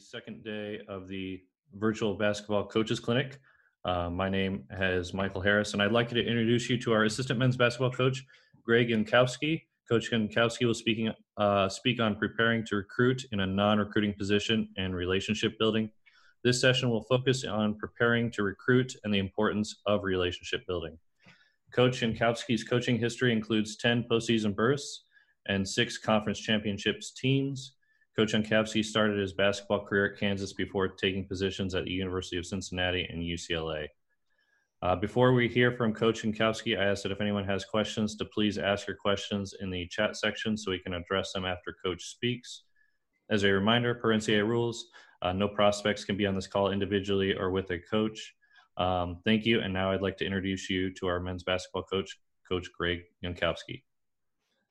second day of the virtual basketball coaches clinic. Uh, my name is Michael Harris, and I'd like to introduce you to our assistant men's basketball coach, Greg Jankowski. Coach Jankowski will speaking, uh, speak on preparing to recruit in a non-recruiting position and relationship building. This session will focus on preparing to recruit and the importance of relationship building. Coach Jankowski's coaching history includes 10 postseason bursts and six conference championships teams, Coach Jankowski started his basketball career at Kansas before taking positions at the University of Cincinnati and UCLA. Uh, before we hear from Coach Jankowski, I ask that if anyone has questions, to please ask your questions in the chat section so we can address them after Coach speaks. As a reminder, per NCAA rules, uh, no prospects can be on this call individually or with a coach. Um, thank you. And now I'd like to introduce you to our men's basketball coach, Coach Greg Jankowski.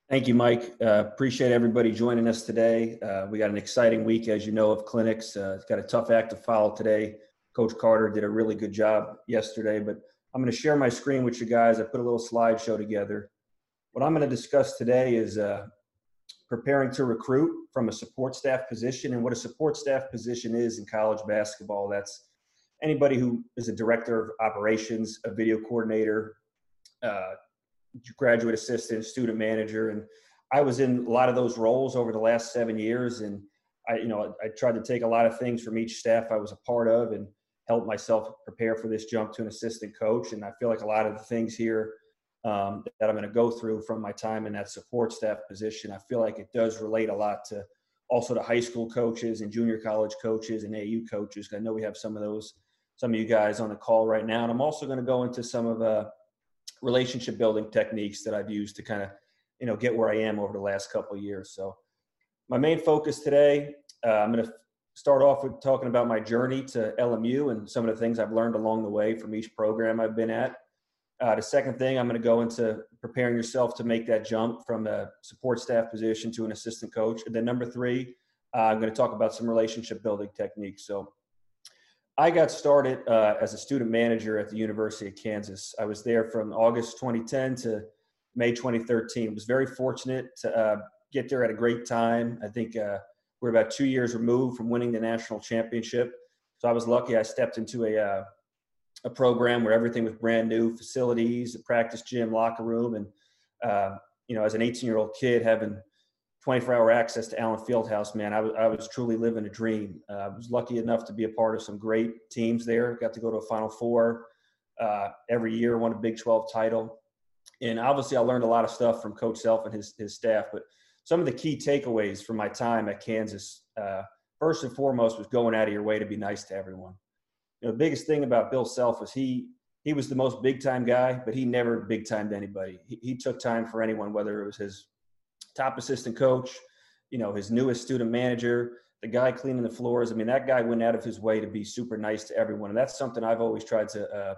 Thank you, Mike. Uh, appreciate everybody joining us today. Uh, we got an exciting week, as you know, of clinics. Uh, it's got a tough act to follow today. Coach Carter did a really good job yesterday, but I'm going to share my screen with you guys. I put a little slideshow together. What I'm going to discuss today is uh, preparing to recruit from a support staff position and what a support staff position is in college basketball. That's anybody who is a director of operations, a video coordinator, uh, graduate assistant, student manager, and I was in a lot of those roles over the last seven years. And I, you know, I tried to take a lot of things from each staff I was a part of and help myself prepare for this jump to an assistant coach. And I feel like a lot of the things here um, that I'm going to go through from my time in that support staff position, I feel like it does relate a lot to also to high school coaches and junior college coaches and AU coaches. I know we have some of those, some of you guys on the call right now. And I'm also going to go into some of uh, relationship building techniques that I've used to kind of, you know, get where I am over the last couple years. So my main focus today, uh, I'm going to start off with talking about my journey to LMU and some of the things I've learned along the way from each program I've been at. Uh, the second thing, I'm going to go into preparing yourself to make that jump from a support staff position to an assistant coach. And then number three, uh, I'm going to talk about some relationship building techniques. So I got started uh, as a student manager at the University of Kansas. I was there from August 2010 to May 2013. was very fortunate to uh, get there at a great time. I think uh, we're about two years removed from winning the national championship. So I was lucky. I stepped into a uh, a program where everything was brand new, facilities, a practice gym, locker room, and uh, you know, as an 18 year old kid having 24 hour access to Allen Fieldhouse, man, I was, I was truly living a dream. Uh, I was lucky enough to be a part of some great teams there. Got to go to a Final Four uh, every year, won a Big 12 title. And obviously, I learned a lot of stuff from Coach Self and his, his staff. But some of the key takeaways from my time at Kansas, uh, first and foremost, was going out of your way to be nice to everyone. You know, the biggest thing about Bill Self was he he was the most big time guy, but he never big timed anybody. He, he took time for anyone, whether it was his top assistant coach, you know, his newest student manager, the guy cleaning the floors. I mean, that guy went out of his way to be super nice to everyone. And that's something I've always tried to uh,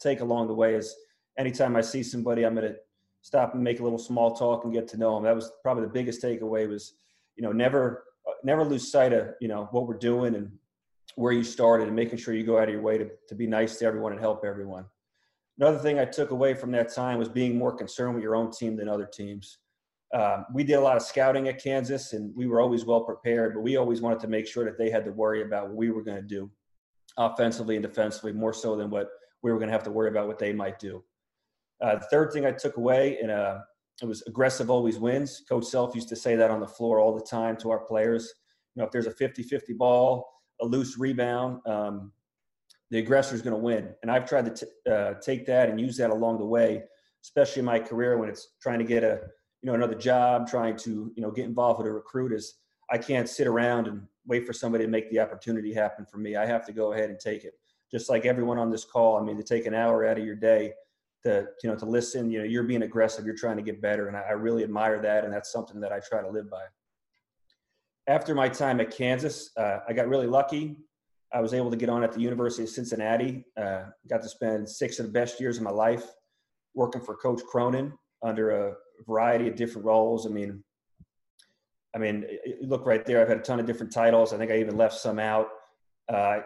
take along the way is anytime I see somebody, I'm going to stop and make a little small talk and get to know them. That was probably the biggest takeaway was, you know, never, uh, never lose sight of, you know, what we're doing and where you started and making sure you go out of your way to, to be nice to everyone and help everyone. Another thing I took away from that time was being more concerned with your own team than other teams um, we did a lot of scouting at Kansas, and we were always well prepared. But we always wanted to make sure that they had to worry about what we were going to do, offensively and defensively, more so than what we were going to have to worry about what they might do. Uh, the third thing I took away, and uh, it was aggressive always wins. Coach Self used to say that on the floor all the time to our players. You know, if there's a 50-50 ball, a loose rebound, um, the aggressor is going to win. And I've tried to t- uh, take that and use that along the way, especially in my career when it's trying to get a you know another job trying to you know get involved with a recruit is i can't sit around and wait for somebody to make the opportunity happen for me. I have to go ahead and take it. Just like everyone on this call i mean to take an hour out of your day to you know to listen you know you're being aggressive you're trying to get better and i, really admire that and that's something that i try to live by. After my time at kansas uh, i got really lucky. I was able to get on at the university of cincinnati uh, got to spend six of the best years of my life working for coach cronin under a variety of different roles. I mean, I mean, look right there. I've had a ton of different titles. I think I even left some out. Uh,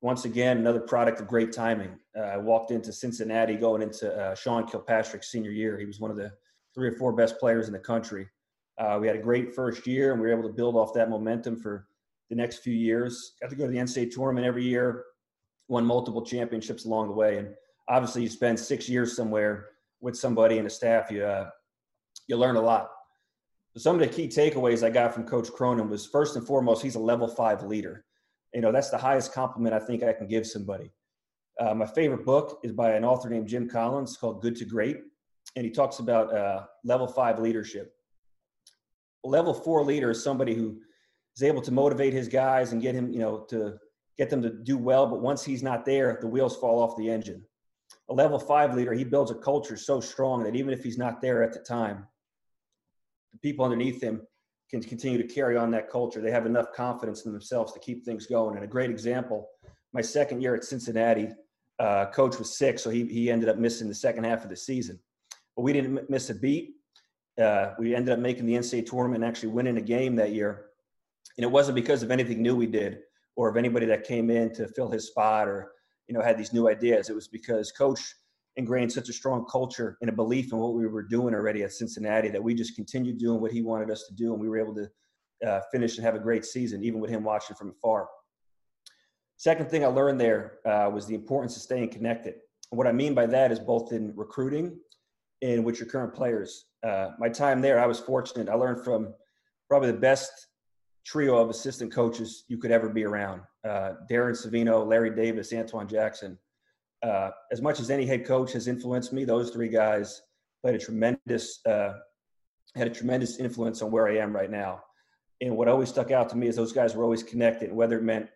once again, another product of great timing. Uh, I walked into Cincinnati going into uh, Sean Kilpatrick's senior year. He was one of the three or four best players in the country. Uh, we had a great first year, and we were able to build off that momentum for the next few years. Got to go to the NCAA tournament every year, won multiple championships along the way. And obviously, you spend six years somewhere with somebody and a staff, you, uh, you learn a lot. Some of the key takeaways I got from Coach Cronin was first and foremost, he's a level five leader. You know, that's the highest compliment I think I can give somebody. Uh, my favorite book is by an author named Jim Collins called Good to Great. And he talks about uh, level five leadership. A level four leader is somebody who is able to motivate his guys and get him, you know, to get them to do well. But once he's not there, the wheels fall off the engine. A level five leader, he builds a culture so strong that even if he's not there at the time, the people underneath him can continue to carry on that culture. They have enough confidence in themselves to keep things going. And a great example, my second year at Cincinnati, uh, coach was sick, so he, he ended up missing the second half of the season. But we didn't miss a beat. Uh, we ended up making the NCAA tournament and actually winning a game that year. And it wasn't because of anything new we did or of anybody that came in to fill his spot or you know had these new ideas. It was because coach ingrained such a strong culture and a belief in what we were doing already at Cincinnati that we just continued doing what he wanted us to do, and we were able to uh, finish and have a great season, even with him watching from afar. Second thing I learned there uh, was the importance of staying connected. What I mean by that is both in recruiting and with your current players. Uh, my time there, I was fortunate. I learned from probably the best trio of assistant coaches you could ever be around uh, Darren Savino, Larry Davis, Antoine Jackson. Uh, as much as any head coach has influenced me, those three guys played a tremendous, uh, had a tremendous influence on where I am right now. And what always stuck out to me is those guys were always connected, whether it meant,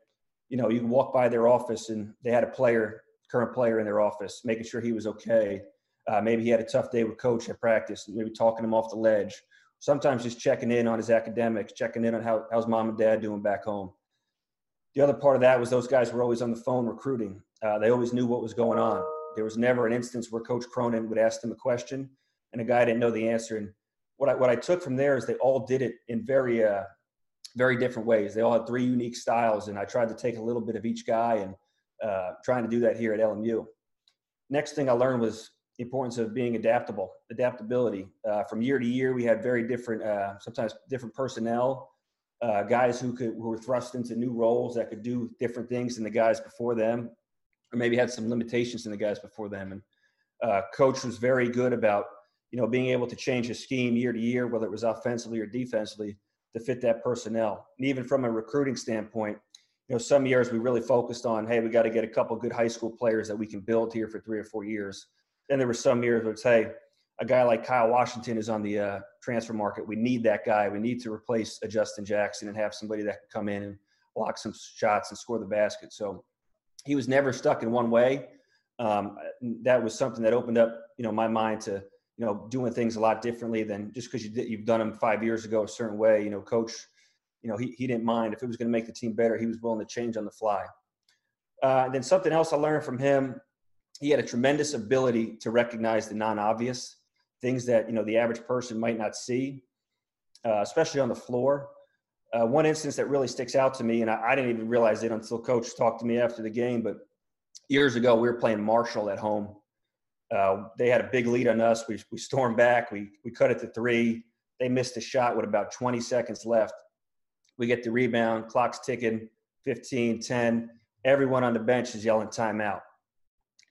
you know, you can walk by their office and they had a player, current player in their office, making sure he was okay. Uh, maybe he had a tough day with coach at practice, maybe talking him off the ledge. Sometimes just checking in on his academics, checking in on how, how's mom and dad doing back home. The other part of that was those guys were always on the phone recruiting. Uh, they always knew what was going on. There was never an instance where Coach Cronin would ask them a question and a guy didn't know the answer. And what I, what I took from there is they all did it in very, uh, very different ways. They all had three unique styles, and I tried to take a little bit of each guy and uh, trying to do that here at LMU. Next thing I learned was the importance of being adaptable, adaptability. Uh, from year to year, we had very different, uh, sometimes different personnel, uh, guys who could who were thrust into new roles that could do different things than the guys before them or maybe had some limitations in the guys before them. And uh, coach was very good about you know being able to change his scheme year to year, whether it was offensively or defensively, to fit that personnel. And even from a recruiting standpoint, you know, some years we really focused on, hey, we got to get a couple good high school players that we can build here for three or four years. Then there were some years where it's, hey, a guy like Kyle Washington is on the uh, transfer market. We need that guy. We need to replace a Justin Jackson and have somebody that can come in and block some shots and score the basket. So he was never stuck in one way. Um, that was something that opened up, you know, my mind to, you know, doing things a lot differently than just because you you've done them five years ago a certain way. You know, coach, you know, he, he didn't mind if it was going to make the team better. He was willing to change on the fly. Uh, and then something else I learned from him, he had a tremendous ability to recognize the non-obvious things that you know the average person might not see, uh, especially on the floor. Uh, one instance that really sticks out to me, and I, I, didn't even realize it until Coach talked to me after the game, but years ago we were playing Marshall at home. Uh, they had a big lead on us. We, we stormed back. We, we cut it to three. They missed a shot with about 20 seconds left. We get the rebound, clock's ticking, 15, 10. Everyone on the bench is yelling timeout.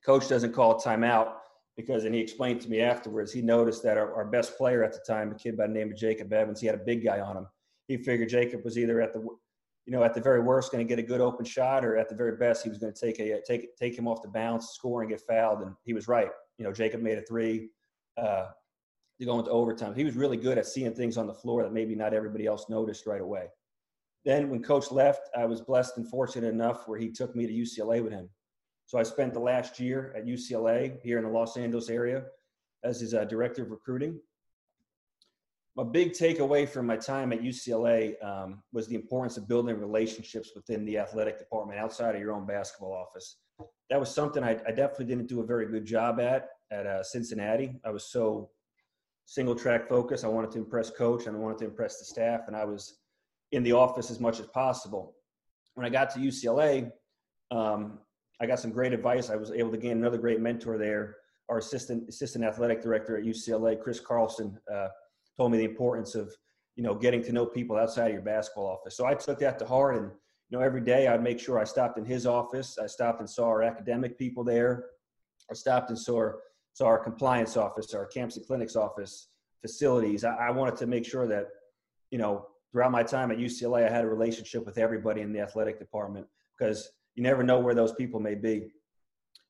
Coach doesn't call timeout because, and he explained to me afterwards, he noticed that our, our best player at the time, a kid by the name of Jacob Evans, he had a big guy on him he figured Jacob was either at the you know, at the very worst, going to get a good open shot, or at the very best, he was going to take a take take him off the bounce, score, and get fouled. And he was right. You know, Jacob made a three uh, to go into overtime. He was really good at seeing things on the floor that maybe not everybody else noticed right away. Then, when coach left, I was blessed and fortunate enough where he took me to UCLA with him. So I spent the last year at UCLA here in the Los Angeles area as his uh, director of recruiting a big takeaway from my time at UCLA um, was the importance of building relationships within the athletic department outside of your own basketball office. That was something I, I definitely didn't do a very good job at at uh, Cincinnati. I was so single track focused. I wanted to impress coach and I wanted to impress the staff, and I was in the office as much as possible. When I got to UCLA, um, I got some great advice. I was able to gain another great mentor there. Our assistant assistant athletic director at UCLA, Chris Carlson. Uh, told me the importance of you know, getting to know people outside of your basketball office. So I took that to heart and, you know, every day I'd make sure I stopped in his office. I stopped and saw our academic people there. I stopped and saw, saw our compliance office, our camps and clinics office, facilities. I, I wanted to make sure that, you know, throughout my time at UCLA, I had a relationship with everybody in the athletic department because you never know where those people may be.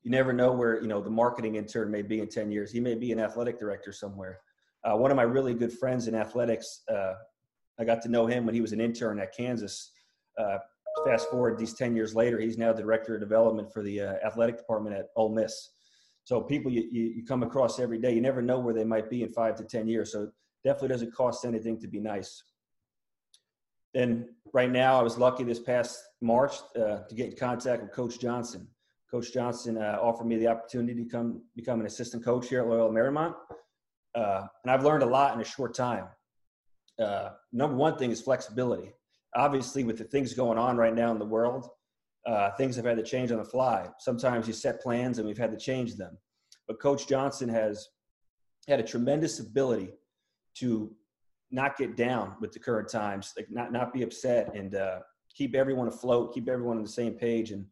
You never know where, you know, the marketing intern may be in 10 years. He may be an athletic director somewhere uh, one of my really good friends in athletics, uh, I got to know him when he was an intern at Kansas. Uh, fast forward these 10 years later, he's now director of development for the uh, athletic department at Ole Miss. So people you, you, you, come across every day, you never know where they might be in five to 10 years. So definitely doesn't cost anything to be nice. And right now, I was lucky this past March uh, to get in contact with Coach Johnson. Coach Johnson uh, offered me the opportunity to come become an assistant coach here at Loyola Marymount uh, and I've learned a lot in a short time. Uh, number one thing is flexibility. Obviously, with the things going on right now in the world, uh, things have had to change on the fly. Sometimes you set plans and we've had to change them. But Coach Johnson has had a tremendous ability to not get down with the current times, like not not be upset and uh, keep everyone afloat, keep everyone on the same page. And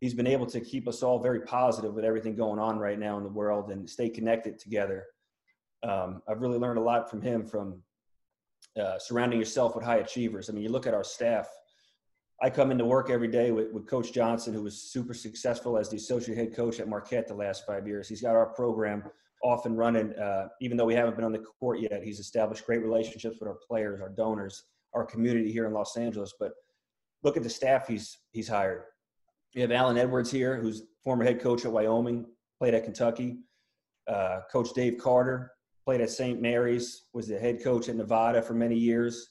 he's been able to keep us all very positive with everything going on right now in the world and stay connected together um, I've really learned a lot from him from uh, surrounding yourself with high achievers. I mean, you look at our staff. I come into work every day with, with Coach Johnson, who was super successful as the associate head coach at Marquette the last five years. He's got our program off and running. Uh, even though we haven't been on the court yet, he's established great relationships with our players, our donors, our community here in Los Angeles. But look at the staff he's he's hired. You have Allen Edwards here, who's former head coach at Wyoming, played at Kentucky. Uh, coach Dave Carter, played at St. Mary's, was the head coach at Nevada for many years.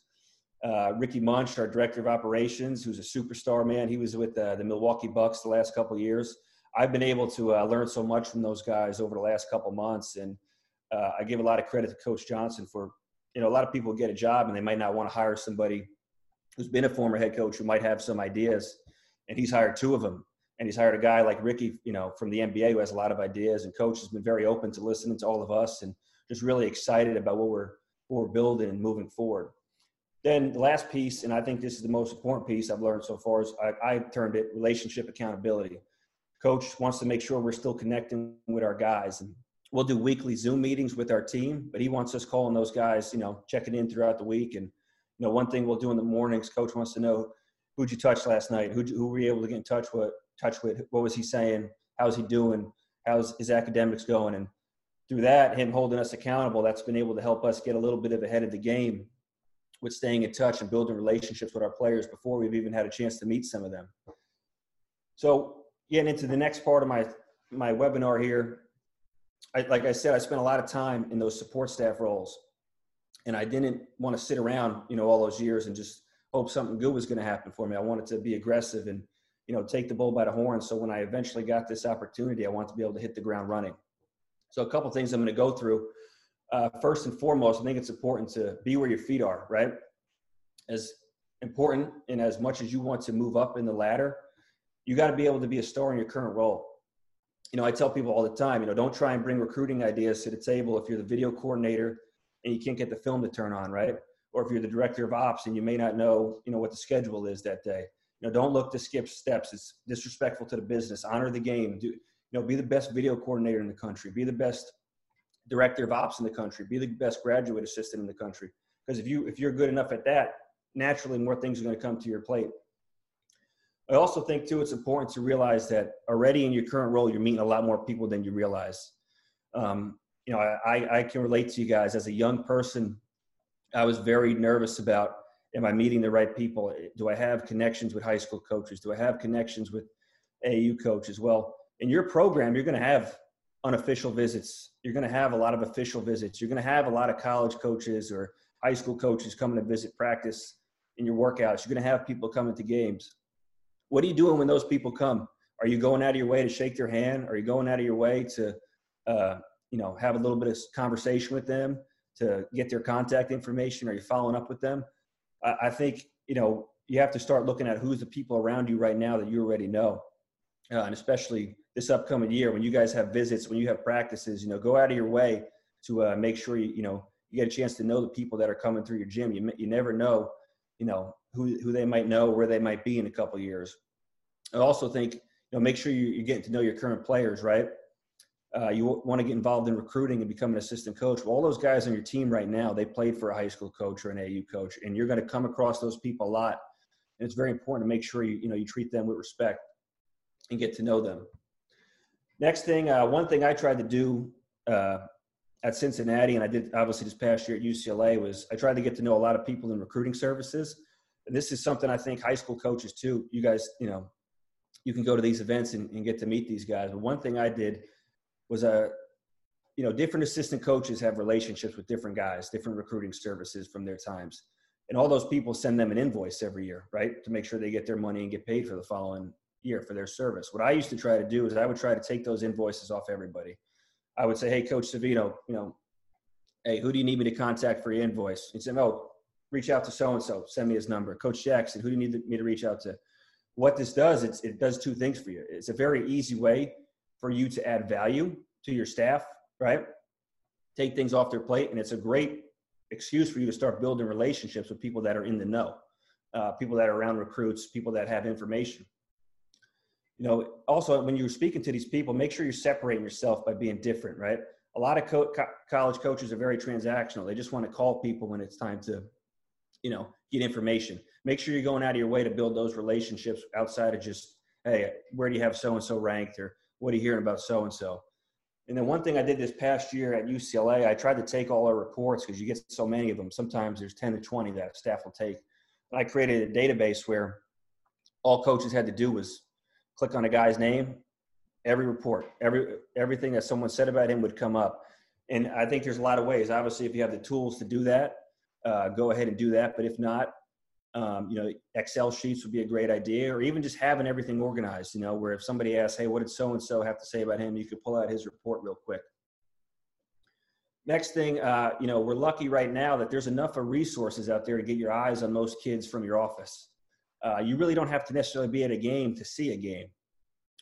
Uh, Ricky Munch, our director of operations, who's a superstar man. He was with uh, the Milwaukee Bucks the last couple years. I've been able to uh, learn so much from those guys over the last couple months, and uh, I give a lot of credit to Coach Johnson for. You know, a lot of people get a job and they might not want to hire somebody who's been a former head coach who might have some ideas, and he's hired two of them. And he's hired a guy like Ricky, you know, from the NBA who has a lot of ideas. And coach has been very open to listening to all of us and just really excited about what we're what we're building and moving forward. Then the last piece, and I think this is the most important piece I've learned so far, is I, I termed it relationship accountability. Coach wants to make sure we're still connecting with our guys, and we'll do weekly Zoom meetings with our team. But he wants us calling those guys, you know, checking in throughout the week. And you know, one thing we'll do in the mornings, Coach wants to know who'd you touch last night, who who were you able to get in touch with, touch with, what was he saying, how's he doing, how's his academics going, and through that, him holding us accountable, that's been able to help us get a little bit of ahead of the game with staying in touch and building relationships with our players before we've even had a chance to meet some of them. So getting into the next part of my my webinar here, I, like I said, I spent a lot of time in those support staff roles, and I didn't want to sit around, you know, all those years and just hope something good was going to happen for me. I wanted to be aggressive and, you know, take the bull by the horn. So when I eventually got this opportunity, I wanted to be able to hit the ground running. So a couple things I'm going to go through. Uh, first and foremost, I think it's important to be where your feet are, right? As important and as much as you want to move up in the ladder, you got to be able to be a star in your current role. You know, I tell people all the time, you know, don't try and bring recruiting ideas to the table if you're the video coordinator and you can't get the film to turn on, right? Or if you're the director of ops and you may not know, you know, what the schedule is that day. You know, don't look to skip steps. It's disrespectful to the business. Honor the game. Do know, be the best video coordinator in the country, be the best director of ops in the country, be the best graduate assistant in the country. Because if you if you're good enough at that, naturally more things are going to come to your plate. I also think too it's important to realize that already in your current role you're meeting a lot more people than you realize. Um, you know, I, I can relate to you guys as a young person. I was very nervous about am I meeting the right people? Do I have connections with high school coaches? Do I have connections with AU coaches? Well, in your program, you're going to have unofficial visits. You're going to have a lot of official visits. You're going to have a lot of college coaches or high school coaches coming to visit practice in your workouts. You're going to have people coming to games. What are you doing when those people come? Are you going out of your way to shake their hand? Are you going out of your way to, uh, you know, have a little bit of conversation with them to get their contact information? Are you following up with them? I, I think you know you have to start looking at who's the people around you right now that you already know, uh, and especially this upcoming year when you guys have visits, when you have practices, you know, go out of your way to uh, make sure you, you know, you get a chance to know the people that are coming through your gym. You you never know, you know, who who they might know, where they might be in a couple years. I also think you know make sure you, you're getting to know your current players, right? Uh, you want to get involved in recruiting and become an assistant coach. Well, all those guys on your team right now, they played for a high school coach or an AU coach, and you're going to come across those people a lot. And it's very important to make sure you you know you treat them with respect and get to know them. Next thing, uh, one thing I tried to do uh, at Cincinnati, and I did obviously this past year at UCLA, was I tried to get to know a lot of people in recruiting services. And this is something I think high school coaches too. You guys, you know, you can go to these events and, and get to meet these guys. But one thing I did was a, uh, you know, different assistant coaches have relationships with different guys, different recruiting services from their times. And all those people send them an invoice every year, right? To make sure they get their money and get paid for the following year for their service. What I used to try to do is I would try to take those invoices off everybody. I would say, hey, Coach Savino, you know, hey, who do you need me to contact for your invoice? He'd say, oh, reach out to so and so, send me his number. Coach Jackson, who do you need me to reach out to? What this does, it's, it does two things for you. It's a very easy way for you to add value to your staff, right? Take things off their plate, and it's a great excuse for you to start building relationships with people that are in the know, uh, people that are around recruits, people that have information you know, also when you're speaking to these people, make sure you're separating yourself by being different, right? A lot of co- co- college coaches are very transactional. They just want to call people when it's time to, you know, get information. Make sure you're going out of your way to build those relationships outside of just, hey, where do you have so and so ranked, or what are you hearing about so and so. And then one thing I did this past year at UCLA, I tried to take all our reports because you get so many of them. Sometimes there's 10 to 20 that staff will take. And I created a database where all coaches had to do was click on a guy's name, every report, every everything that someone said about him would come up. And I think there's a lot of ways. Obviously, if you have the tools to do that, uh, go ahead and do that. But if not, um, you know, Excel sheets would be a great idea, or even just having everything organized. You know, where if somebody asks, "Hey, what did so and so have to say about him?" you could pull out his report real quick. Next thing, uh, you know, we're lucky right now that there's enough of resources out there to get your eyes on most kids from your office. Uh, you really don't have to necessarily be at a game to see a game,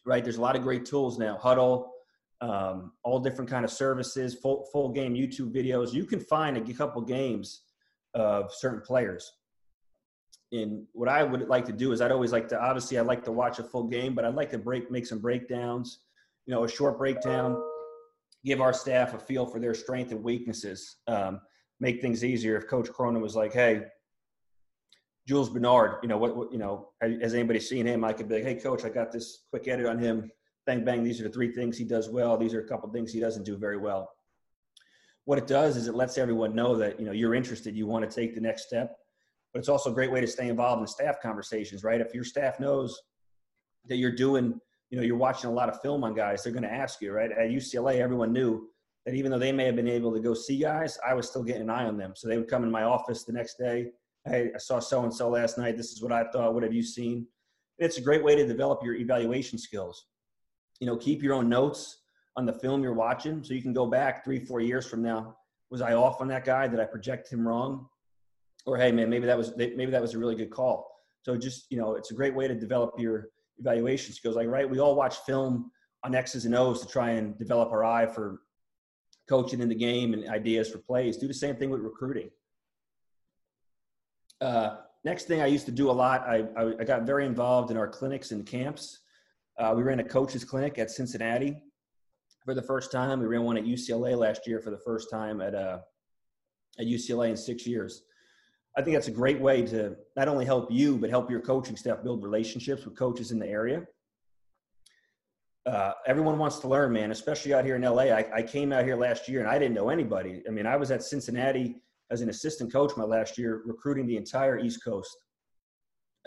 right? There's a lot of great tools now, Hudl, um, all different kind of services, full full game YouTube videos. You can find a couple games of certain players. And what I would like to do is I'd always like to obviously I'd like to watch a full game, but I'd like to break make some breakdowns, you know, a short breakdown, give our staff a feel for their strength and weaknesses, um, make things easier. If Coach Cronin was like, "Hey, Jules Bernard, you know, what, what, you know, has anybody seen him? I could be like, hey, coach, I got this quick edit on him. Bang, bang. These are the three things he does well. These are a couple things he doesn't do very well. What it does is it lets everyone know that, you know, you're interested, you want to take the next step. But it's also a great way to stay involved in staff conversations, right? If your staff knows that you're doing, you know, you're watching a lot of film on guys, they're going to ask you, right? At UCLA, everyone knew that even though they may have been able to go see guys, I was still getting an eye on them. So they would come in my office the next day hey, I saw so and so last night. This is what I thought. What have you seen? It's a great way to develop your evaluation skills. You know, keep your own notes on the film you're watching so you can go back three, four years from now. Was I off on that guy? Did I project him wrong? Or hey, man, maybe that was maybe that was a really good call. So just you know, it's a great way to develop your evaluation skills. Like right, we all watch film on X's and O's to try and develop our eye for coaching in the game and ideas for plays. Do the same thing with recruiting. Uh, next thing I used to do a lot, I, I, I, got very involved in our clinics and camps. Uh, we ran a coaches clinic at Cincinnati for the first time. We ran one at UCLA last year for the first time at, uh, at UCLA in six years. I think that's a great way to not only help you, but help your coaching staff build relationships with coaches in the area. Uh, everyone wants to learn, man, especially out here in LA. I, I, came out here last year and I didn't know anybody. I mean, I was at Cincinnati as an assistant coach my last year, recruiting the entire East Coast.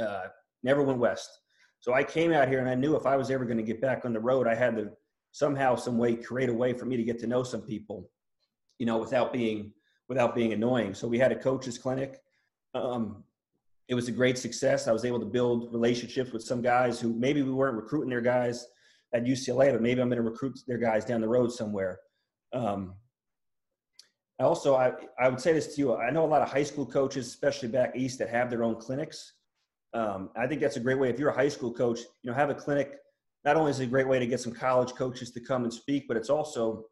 Uh, never went west. So I came out here and I knew if I was ever going to get back on the road, I had to somehow, some way, create a way for me to get to know some people, you know, without being without being annoying. So we had a coaches clinic. Um, it was a great success. I was able to build relationships with some guys who maybe we weren't recruiting their guys at UCLA, but maybe I'm going to recruit their guys down the road somewhere. Um, also, I, I would say this to you. I know a lot of high school coaches, especially back east, that have their own clinics. Um, I think that's a great way. If you're a high school coach, you know, have a clinic. Not only is it a great way to get some college coaches to come and speak, but it's also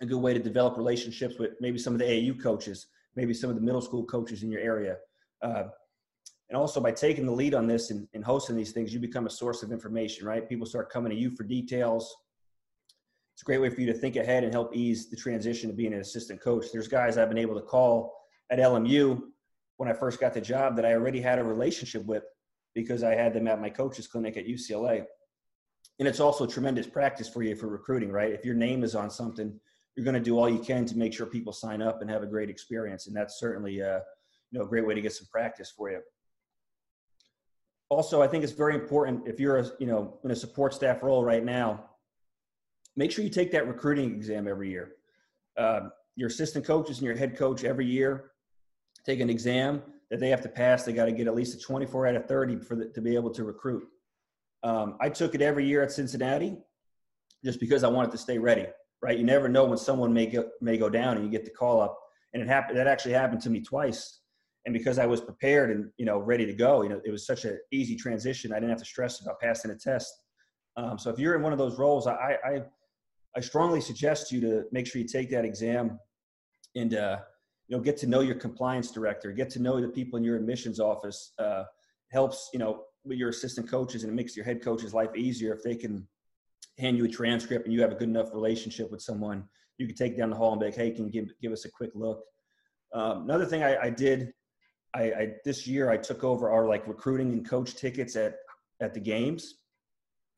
a good way to develop relationships with maybe some of the AAU coaches, maybe some of the middle school coaches in your area. Uh, and also by taking the lead on this and, and, hosting these things, you become a source of information, right? People start coming to you for details. It's a great way for you to think ahead and help ease the transition to being an assistant coach. There's guys I've been able to call at LMU when I first got the job that I already had a relationship with because I had them at my coach's clinic at UCLA. And it's also tremendous practice for you for recruiting, right? If your name is on something, you're going to do all you can to make sure people sign up and have a great experience. And that's certainly, uh, you know, a great way to get some practice for you. Also, I think it's very important if you're, a, you know, in a support staff role right now, make sure you take that recruiting exam every year. Uh, your assistant coaches and your head coach every year take an exam that they have to pass. They got to get at least a 24 out of 30 for the, to be able to recruit. Um, I took it every year at Cincinnati just because I wanted to stay ready right? You never know when someone may go, may go down and you get the call up. And it happened, that actually happened to me twice. And because I was prepared and, you know, ready to go, you know, it was such an easy transition. I didn't have to stress about passing a test. Um, so if you're in one of those roles, I, I, I strongly suggest you to make sure you take that exam and, uh, you know, get to know your compliance director, get to know the people in your admissions office, uh, helps, you know, with your assistant coaches and it makes your head coach's life easier if they can hand you a transcript and you have a good enough relationship with someone, you can take down the hall and be like, hey, can you give, give us a quick look? Um, another thing I, I did, I, I, this year I took over our like recruiting and coach tickets at at the games.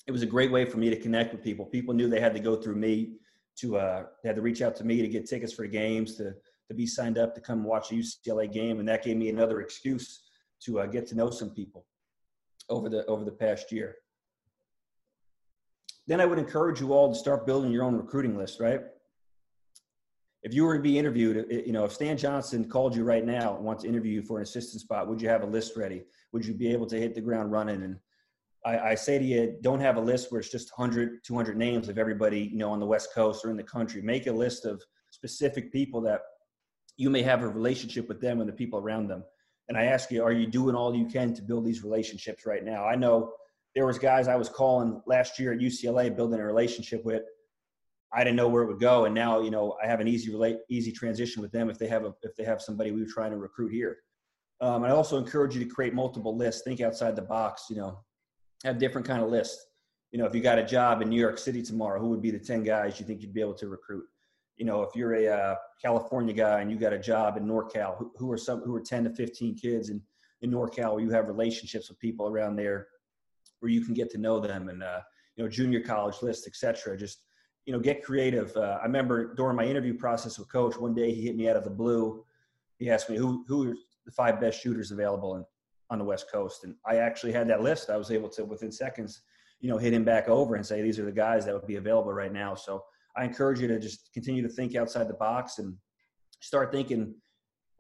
It was a great way for me to connect with people. People knew they had to go through me to uh, they had to reach out to me to get tickets for games to to be signed up to come watch a UCLA game, and that gave me another excuse to uh, get to know some people over the over the past year then I would encourage you all to start building your own recruiting list, right? If you were to be interviewed, you know, if Stan Johnson called you right now and wants to interview you for an assistant spot, would you have a list ready? Would you be able to hit the ground running? And I, I say to you, don't have a list where it's just 100, 200 names of everybody, you know, on the West Coast or in the country. Make a list of specific people that you may have a relationship with them and the people around them. And I ask you, are you doing all you can to build these relationships right now? I know there was guys I was calling last year at UCLA, building a relationship with. I didn't know where it would go, and now you know I have an easy relate, easy transition with them if they have a if they have somebody we were trying to recruit here. Um, I also encourage you to create multiple lists. Think outside the box. You know, have different kind of lists. You know, if you got a job in New York City tomorrow, who would be the ten guys you think you'd be able to recruit? You know, if you're a uh, California guy and you got a job in NorCal, who, who are some who are ten to fifteen kids in in NorCal where you have relationships with people around there where you can get to know them and uh, you know junior college lists, etc. Just you know get creative. Uh, I remember during my interview process with coach, one day he hit me out of the blue. He asked me who who are the five best shooters available in, on the West Coast, and I actually had that list. I was able to within seconds, you know, hit him back over and say these are the guys that would be available right now. So I encourage you to just continue to think outside the box and start thinking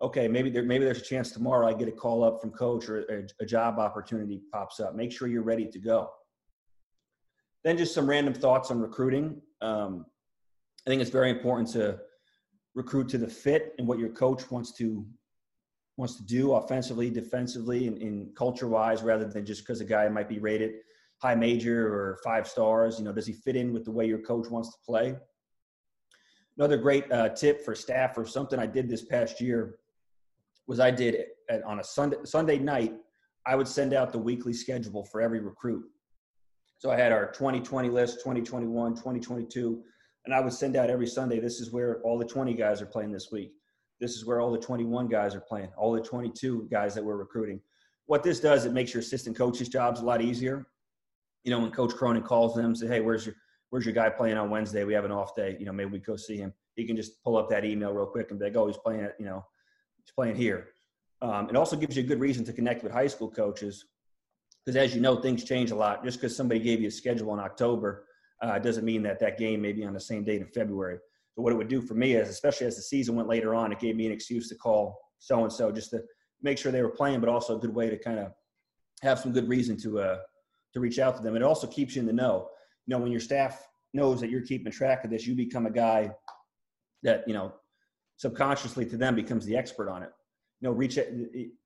okay, maybe there maybe there's a chance tomorrow I get a call up from coach or a, a job opportunity pops up. Make sure you're ready to go. Then just some random thoughts on recruiting. Um, I think it's very important to recruit to the fit and what your coach wants to wants to do offensively, defensively, and, and culture wise, rather than just because a guy might be rated high major or five stars. You know, does he fit in with the way your coach wants to play? Another great uh, tip for staff or something I did this past year was I did it on a Sunday Sunday night. I would send out the weekly schedule for every recruit. So I had our 2020 list, 2021, 2022, and I would send out every Sunday. This is where all the 20 guys are playing this week. This is where all the 21 guys are playing. All the 22 guys that we're recruiting. What this does, it makes your assistant coaches' jobs a lot easier. You know, when Coach Cronin calls them, say, "Hey, where's your where's your guy playing on Wednesday? We have an off day. You know, maybe we go see him." He can just pull up that email real quick and be like, "Oh, he's playing at you know he's playing here. Um, it also gives you a good reason to connect with high school coaches because, as you know, things change a lot. Just because somebody gave you a schedule in October uh, doesn't mean that that game may be on the same date in February. So, what it would do for me is, especially as the season went later on, it gave me an excuse to call so and so just to make sure they were playing, but also a good way to kind of have some good reason to uh, to reach out to them. It also keeps you in the know. You know, when your staff knows that you're keeping track of this, you become a guy that you know subconsciously to them becomes the expert on it. You know, reach.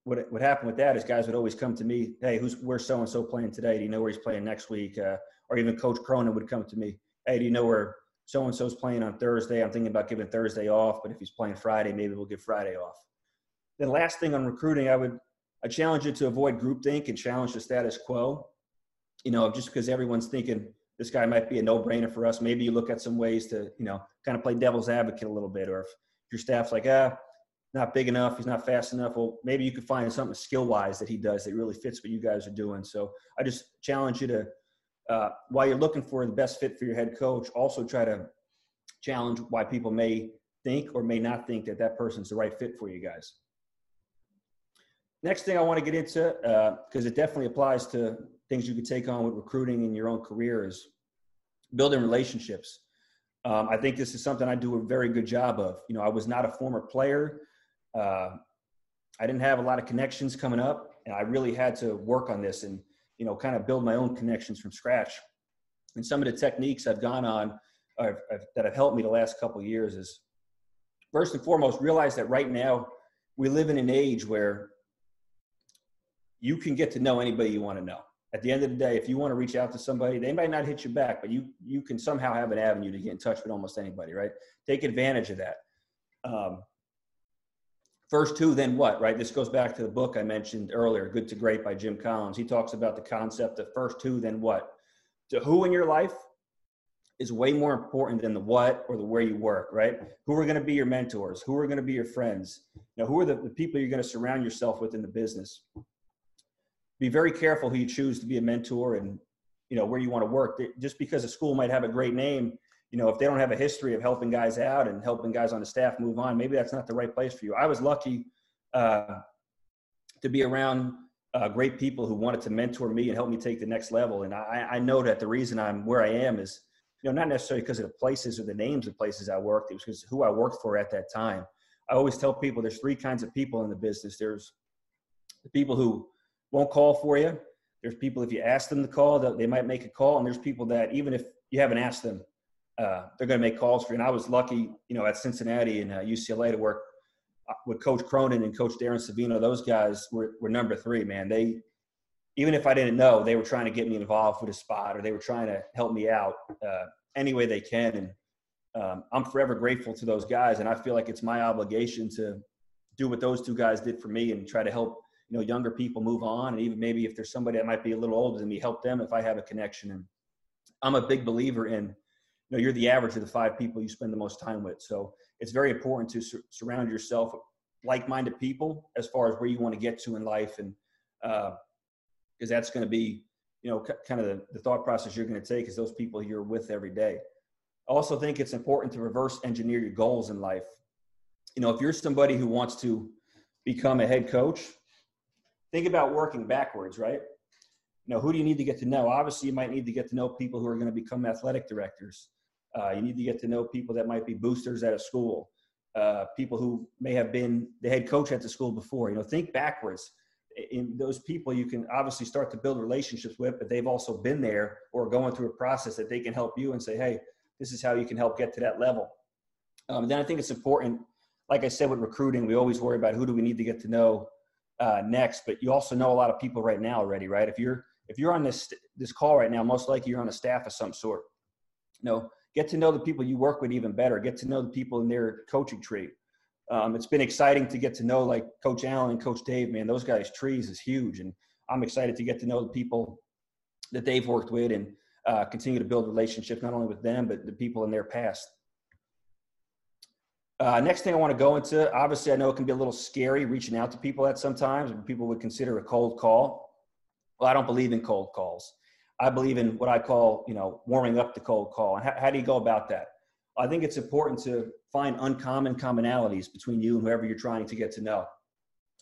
What what happened with that is guys would always come to me. Hey, who's where's so and so playing today? Do you know where he's playing next week? Uh, or even Coach Cronin would come to me. Hey, do you know where so and so's playing on Thursday. I'm thinking about giving Thursday off, but if he's playing Friday, maybe we'll give Friday off. Then last thing on recruiting, I would I challenge you to avoid groupthink and challenge the status quo. You know, just because everyone's thinking this guy might be a no-brainer for us, maybe you look at some ways to, you know, kind of play devil's advocate a little bit. Or if your staff's like, ah, not big enough, he's not fast enough. Well, maybe you could find something skill-wise that he does that really fits what you guys are doing. So I just challenge you to, uh, while you're looking for the best fit for your head coach, also try to challenge why people may think or may not think that that person's the right fit for you guys. Next thing I want to get into, because uh, it definitely applies to things you could take on with recruiting in your own career, is building relationships. Um, I think this is something I do a very good job of. You know, I was not a former player. Uh, I didn't have a lot of connections coming up, and I really had to work on this and you know kind of build my own connections from scratch. And some of the techniques I've gone on that have helped me the last couple years is first and foremost realize that right now we live in an age where you can get to know anybody you want to know. At the end of the day, if you want to reach out to somebody, they might not hit you back, but you you can somehow have an avenue to get in touch with almost anybody, right? Take advantage of that. Um, first who, then what, right? This goes back to the book I mentioned earlier, Good to Great by Jim Collins. He talks about the concept of first who, then what. To who in your life is way more important than the what or the where you work, right? Who are going to be your mentors? Who are going to be your friends? Now, who are the, the people you're going to surround yourself with in the business? be very careful who you choose to be a mentor and you know where you want to work just because a school might have a great name you know if they don't have a history of helping guys out and helping guys on the staff move on maybe that's not the right place for you. I was lucky uh, to be around uh, great people who wanted to mentor me and help me take the next level. And I, I know that the reason i'm where i am is you know not necessarily because of the places or the names of places i worked. It was because who i worked for at that time. I always tell people there's three kinds of people in the business. There's the people who won't call for you. There's people, if you ask them to call, they might make a call. And there's people that even if you haven't asked them, uh, they're going to make calls for you. And I was lucky, you know, at Cincinnati and uh, UCLA to work uh, with Coach Cronin and Coach Darren Savino. Those guys were, were number three, man. They, even if I didn't know, they were trying to get me involved with a spot or they were trying to help me out uh, any way they can. And um, I'm forever grateful to those guys. And I feel like it's my obligation to do what those two guys did for me and try to help you know younger people move on and even maybe if there's somebody that might be a little older than me help them if i have a connection and i'm a big believer in you know you're the average of the five people you spend the most time with so it's very important to sur- surround yourself with like-minded people as far as where you want to get to in life and because uh, that's going to be you know c- kind of the, the thought process you're going to take is those people you're with every day I also think it's important to reverse engineer your goals in life you know if you're somebody who wants to become a head coach think about working backwards, right? You know, who do you need to get to know? Obviously, you might need to get to know people who are going to become athletic directors. Uh, you need to get to know people that might be boosters at a school, uh, people who may have been the head coach at the school before. You know, think backwards. In those people, you can obviously start to build relationships with, but they've also been there or going through a process that they can help you and say, hey, this is how you can help get to that level. Um, then I think it's important, like I said with recruiting, we always worry about who do we need to get to know uh, next, but you also know a lot of people right now already, right? If you're if you're on this this call right now, most likely you're on a staff of some sort. You know, get to know the people you work with even better. Get to know the people in their coaching tree. Um, it's been exciting to get to know like Coach Allen and Coach Dave. Man, those guys' trees is huge, and I'm excited to get to know the people that they've worked with and uh, continue to build relationships not only with them but the people in their past. Uh, next thing I want to go into, obviously, I know it can be a little scary reaching out to people at sometimes. People would consider a cold call. Well, I don't believe in cold calls. I believe in what I call, you know, warming up the cold call. And how, how do you go about that? I think it's important to find uncommon commonalities between you and whoever you're trying to get to know.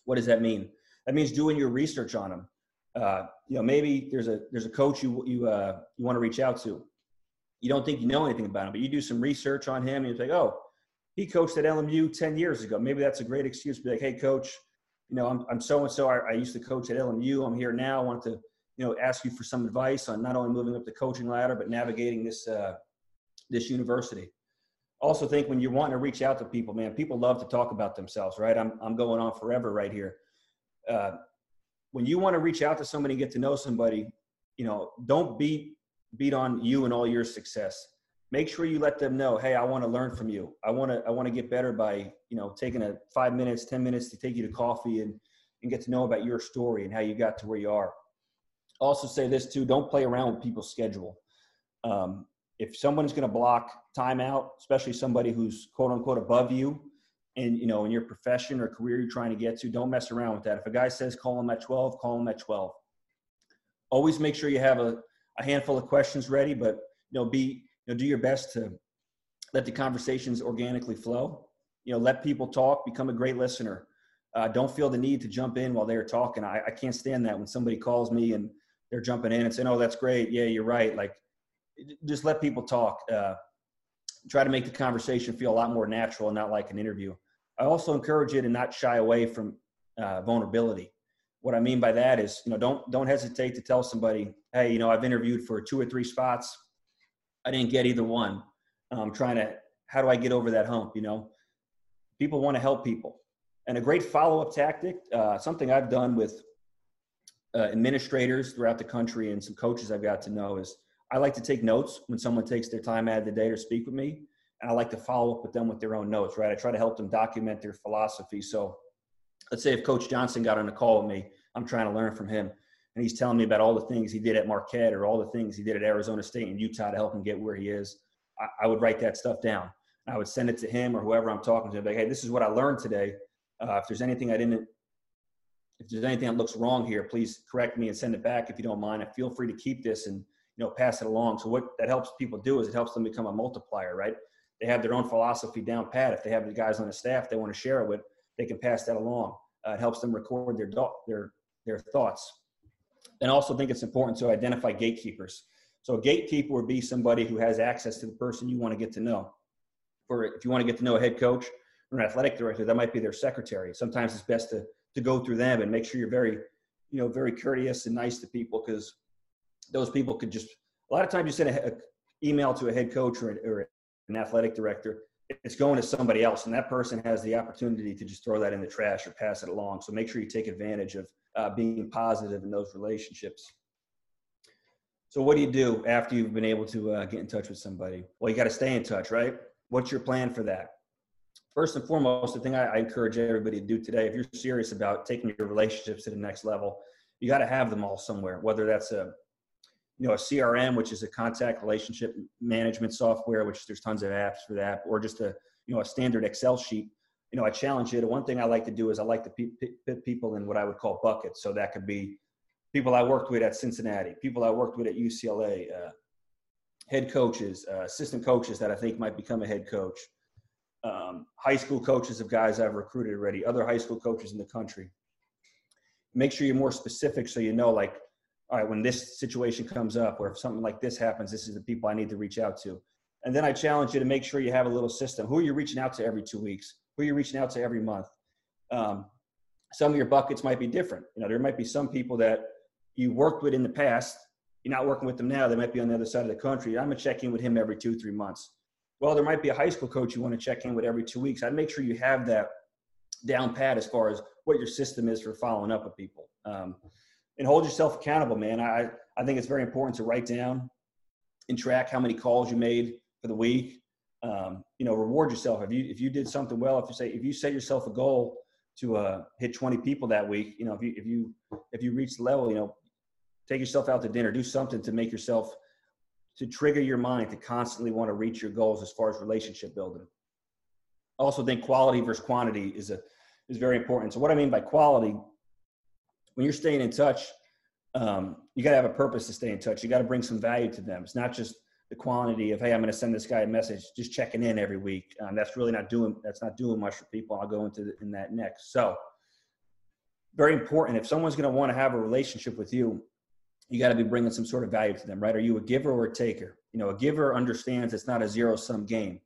What does that mean? That means doing your research on them. Uh, you know, maybe there's a there's a coach you you uh, you want to reach out to. You don't think you know anything about him, but you do some research on him, and you think, oh, he coached at LMU 10 years ago. Maybe that's a great excuse to be like, hey, coach, you know, I'm, I'm so-and-so. I, I used to coach at LMU. I'm here now. I want to, you know, ask you for some advice on not only moving up the coaching ladder, but navigating this, uh, this university. Also think when you're wanting to reach out to people, man, people love to talk about themselves, right? I'm, I'm going on forever right here. Uh, when you want to reach out to somebody and get to know somebody, you know, don't beat, beat on you and all your success make sure you let them know, hey, I want to learn from you. I want to I want to get better by you know taking a five minutes, ten minutes to take you to coffee and and get to know about your story and how you got to where you are. Also, say this too: don't play around with people's schedule. Um, if someone's going to block timeout, especially somebody who's quote unquote above you, and you know in your profession or career you're trying to get to, don't mess around with that. If a guy says call him at 12, call him at 12. Always make sure you have a, a handful of questions ready, but you know be you know do your best to let the conversations organically flow. You know, let people talk, become a great listener. Uh, don't feel the need to jump in while they're talking. I, I can't stand that when somebody calls me and they're jumping in and saying, "Oh, that's great. Yeah, you're right." Like, just let people talk. Uh, try to make the conversation feel a lot more natural and not like an interview. I also encourage you to not shy away from uh, vulnerability. What I mean by that is, you know, don't don't hesitate to tell somebody, "Hey, you know, I've interviewed for two or three spots. I didn't get either one. I'm trying to. How do I get over that hump?" You know, people want to help people and a great follow-up tactic, uh, something I've done with uh, administrators throughout the country and some coaches I've got to know is I like to take notes when someone takes their time out of the day to speak with me, and I like to follow up with them with their own notes. Right, I try to help them document their philosophy. So, let's say if Coach Johnson got on a call with me, I'm trying to learn from him, and he's telling me about all the things he did at Marquette or all the things he did at Arizona State and Utah to help him get where he is. I, I would write that stuff down. I would send it to him or whoever I'm talking to. Like, hey, this is what I learned today uh, if there's anything I didn't, if there's anything that looks wrong here, please correct me and send it back if you don't mind. And feel free to keep this and you know pass it along. So what that helps people do is it helps them become a multiplier, right? They have their own philosophy down pat. If they have the guys on the staff they want to share it with, they can pass that along. Uh, it helps them record their their their thoughts. And also think it's important to identify gatekeepers. So a gatekeeper would be somebody who has access to the person you want to get to know. For if you want to get to know a head coach, or an athletic director, that might be their secretary. Sometimes it's best to to go through them and make sure you're very, you know, very courteous and nice to people because those people could just a lot of times you send a, a email to a head coach or, or an athletic director, it's going to somebody else, and that person has the opportunity to just throw that in the trash or pass it along. So make sure you take advantage of uh, being positive in those relationships. So what do you do after you've been able to uh, get in touch with somebody? Well, you got to stay in touch, right? What's your plan for that? First and foremost, the thing I, I, encourage everybody to do today, if you're serious about taking your relationships to the next level, you got to have them all somewhere. Whether that's a, you know, a CRM, which is a contact relationship management software, which there's tons of apps for that, or just a, you know, a standard Excel sheet. You know, I challenge you. The one thing I like to do is I like to put people in what I would call buckets. So that could be people I worked with at Cincinnati, people I worked with at UCLA, uh, head coaches, uh, assistant coaches that I think might become a head coach um, high school coaches of guys I've recruited already, other high school coaches in the country. Make sure you're more specific so you know, like, all right, when this situation comes up or if something like this happens, this is the people I need to reach out to. And then I challenge you to make sure you have a little system. Who are you reaching out to every two weeks? Who are you reaching out to every month? Um, some of your buckets might be different. You know, there might be some people that you worked with in the past. You're not working with them now. They might be on the other side of the country. I'm gonna check in with him every two, three months well, there might be a high school coach you want to check in with every two weeks. I'd make sure you have that down pat as far as what your system is for following up with people. Um, and hold yourself accountable, man. I, I think it's very important to write down and track how many calls you made for the week. Um, you know, reward yourself. If you, if you did something well, if you say, if you set yourself a goal to uh, hit 20 people that week, you know, if you, if you, if you reach the level, you know, take yourself out to dinner, do something to make yourself – to trigger your mind to constantly want to reach your goals as far as relationship building. I also think quality versus quantity is a is very important. So what I mean by quality, when you're staying in touch, um, you got to have a purpose to stay in touch. You got to bring some value to them. It's not just the quantity of hey, I'm going to send this guy a message, just checking in every week. Um, that's really not doing that's not doing much for people. I'll go into the, in that next. So very important. If someone's going to want to have a relationship with you, you got to be bringing some sort of value to them, right? Are you a giver or a taker? You know, a giver understands it's not a zero sum game.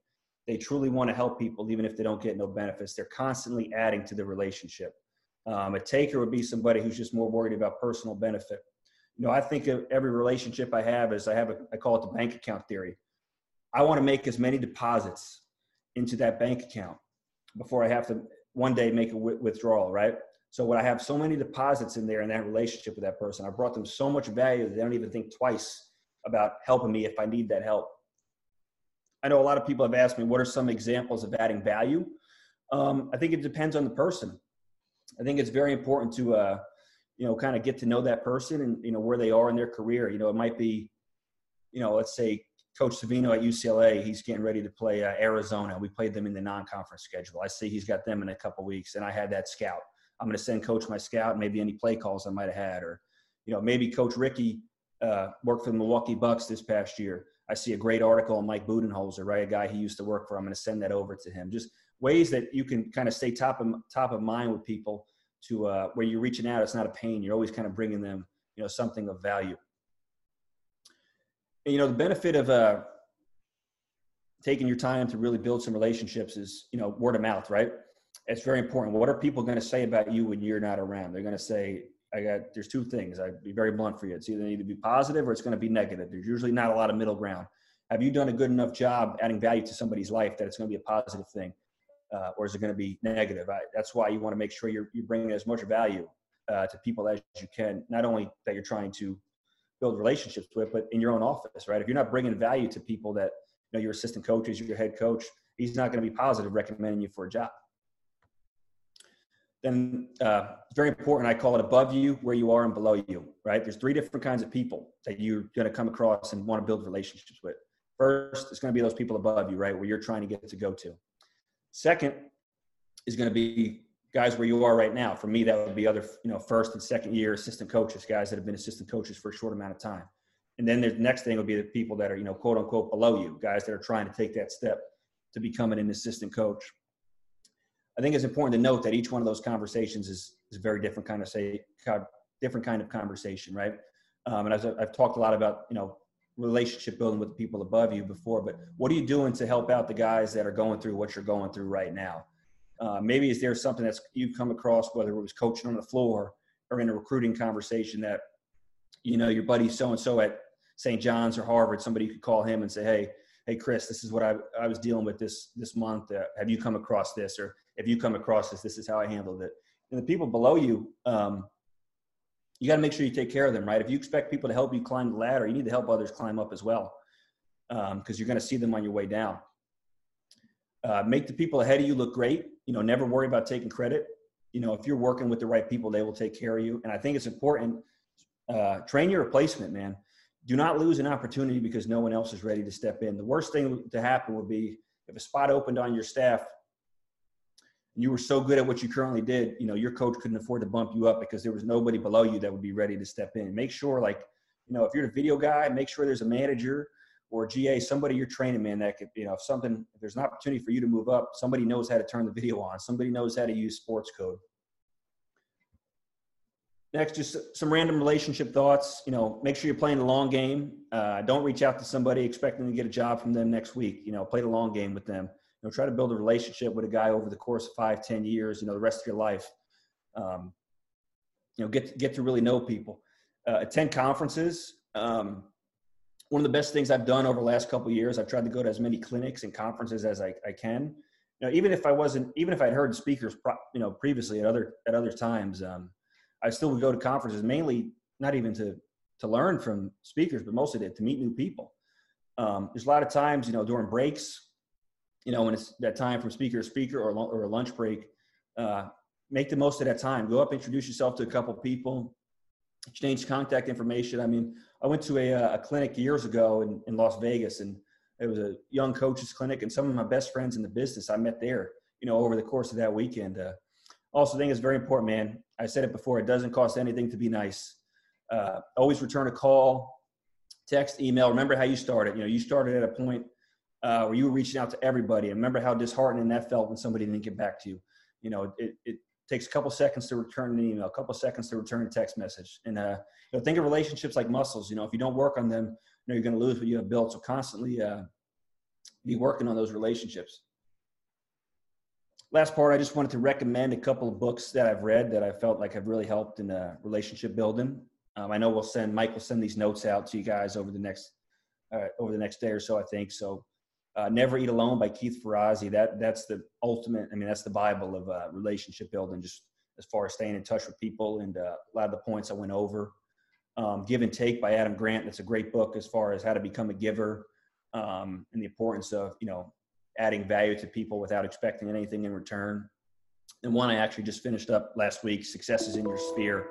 They truly want to help people, even if they don't get no benefits. They're constantly adding to the relationship. Um, a taker would be somebody who's just more worried about personal benefit. You know, I think of every relationship I have is I have a, I call it the bank account theory. I want to make as many deposits into that bank account before I have to one day make a withdrawal, right? So when I have so many deposits in there in that relationship with that person, I brought them so much value that they don't even think twice about helping me if I need that help. I know a lot of people have asked me, what are some examples of adding value? Um, I think it depends on the person. I think it's very important to, uh, you know, kind of get to know that person and, you know, where they are in their career. You know, it might be, you know, let's say Coach Savino at UCLA, he's getting ready to play uh, Arizona. We played them in the non-conference schedule. I see he's got them in a couple weeks, and I had that scout. I'm going to send Coach my scout, maybe any play calls I might have had, or you know, maybe Coach Ricky uh, worked for the Milwaukee Bucks this past year. I see a great article on Mike Budenholzer, right? A guy he used to work for. I'm going to send that over to him. Just ways that you can kind of stay top of top of mind with people to uh, where you're reaching out. It's not a pain. You're always kind of bringing them, you know, something of value. And, you know, the benefit of uh, taking your time to really build some relationships is, you know, word of mouth, right? It's very important. What are people going to say about you when you're not around? They're going to say, I got there's two things. I'd be very blunt for you. It's either need to be positive or it's going to be negative. There's usually not a lot of middle ground. Have you done a good enough job adding value to somebody's life that it's going to be a positive thing, uh, or is it going to be negative? I, that's why you want to make sure you're you're bringing as much value uh, to people as you can. Not only that you're trying to build relationships with, but in your own office, right? If you're not bringing value to people that you know your assistant coaches, your head coach, he's not going to be positive recommending you for a job then uh, it's very important. I call it above you, where you are, and below you. Right? There's three different kinds of people that you're going to come across and want to build relationships with. First, it's going to be those people above you, right, where you're trying to get to go to. Second is going to be guys where you are right now. For me, that would be other, you know, first and second year assistant coaches, guys that have been assistant coaches for a short amount of time. And then the next thing would be the people that are, you know, quote unquote below you, guys that are trying to take that step to becoming an assistant coach I think it's important to note that each one of those conversations is, is a very different kind of say different kind of conversation, right? Um, and as I've talked a lot about, you know, relationship building with the people above you before, but what are you doing to help out the guys that are going through what you're going through right now? Uh, maybe is there something that's you've come across, whether it was coaching on the floor or in a recruiting conversation that, you know, your buddy so and so at St. John's or Harvard, somebody could call him and say, hey, hey Chris, this is what I, I was dealing with this this month. Uh, have you come across this? Or if you come across this, this is how I handled it. And the people below you, um, you got to make sure you take care of them, right? If you expect people to help you climb the ladder, you need to help others climb up as well, because um, you're going to see them on your way down. Uh, make the people ahead of you look great. You know, never worry about taking credit. You know, if you're working with the right people, they will take care of you. And I think it's important. Uh, train your replacement, man. Do not lose an opportunity because no one else is ready to step in. The worst thing to happen would be if a spot opened on your staff you were so good at what you currently did, you know, your coach couldn't afford to bump you up because there was nobody below you that would be ready to step in. Make sure, like, you know, if you're the video guy, make sure there's a manager or a GA, somebody you're training, man, that could, you know, if something, if there's an opportunity for you to move up, somebody knows how to turn the video on, somebody knows how to use Sportscode. Next, just some random relationship thoughts. You know, make sure you're playing the long game. Uh, don't reach out to somebody expecting to get a job from them next week. You know, play the long game with them know, try to build a relationship with a guy over the course of five, ten years, you know, the rest of your life. Um, you know, get get to really know people. Uh, attend conferences. Um, one of the best things I've done over the last couple years, I've tried to go to as many clinics and conferences as I, I can. You know, even if I wasn't, even if I'd heard speakers, you know, previously at other at other times, um, I still would go to conferences mainly not even to to learn from speakers, but mostly to, to meet new people. Um, there's a lot of times, you know, during breaks, you know, when it's that time from speaker to speaker or, or a lunch break, uh, make the most of that time. Go up, introduce yourself to a couple people, exchange contact information. I mean, I went to a, uh, a clinic years ago in, in Las Vegas, and it was a young coaches clinic, and some of my best friends in the business I met there. You know, over the course of that weekend. Uh, also, think it's very important, man. I said it before. It doesn't cost anything to be nice. Uh, always return a call, text, email. Remember how you started. You know, you started at a point uh, where you were reaching out to everybody. And remember how disheartening that felt when somebody didn't get back to you. You know, it, it takes a couple seconds to return an email, a couple seconds to return a text message. And uh, you know, think of relationships like muscles. You know, if you don't work on them, you know, you're going to lose what you have built. So constantly uh, be working on those relationships. Last part, I just wanted to recommend a couple of books that I've read that I felt like have really helped in uh, relationship building. Um, I know we'll send Mike will send these notes out to you guys over the next uh, over the next day or so. I think so. Uh, Never Eat Alone by Keith Ferrazzi. That that's the ultimate. I mean, that's the Bible of uh, relationship building. Just as far as staying in touch with people, and uh, a lot of the points I went over. Um, Give and Take by Adam Grant. That's a great book as far as how to become a giver. um, and the importance of you know adding value to people without expecting anything in return. And one I actually just finished up last week, Success Is in Your Sphere.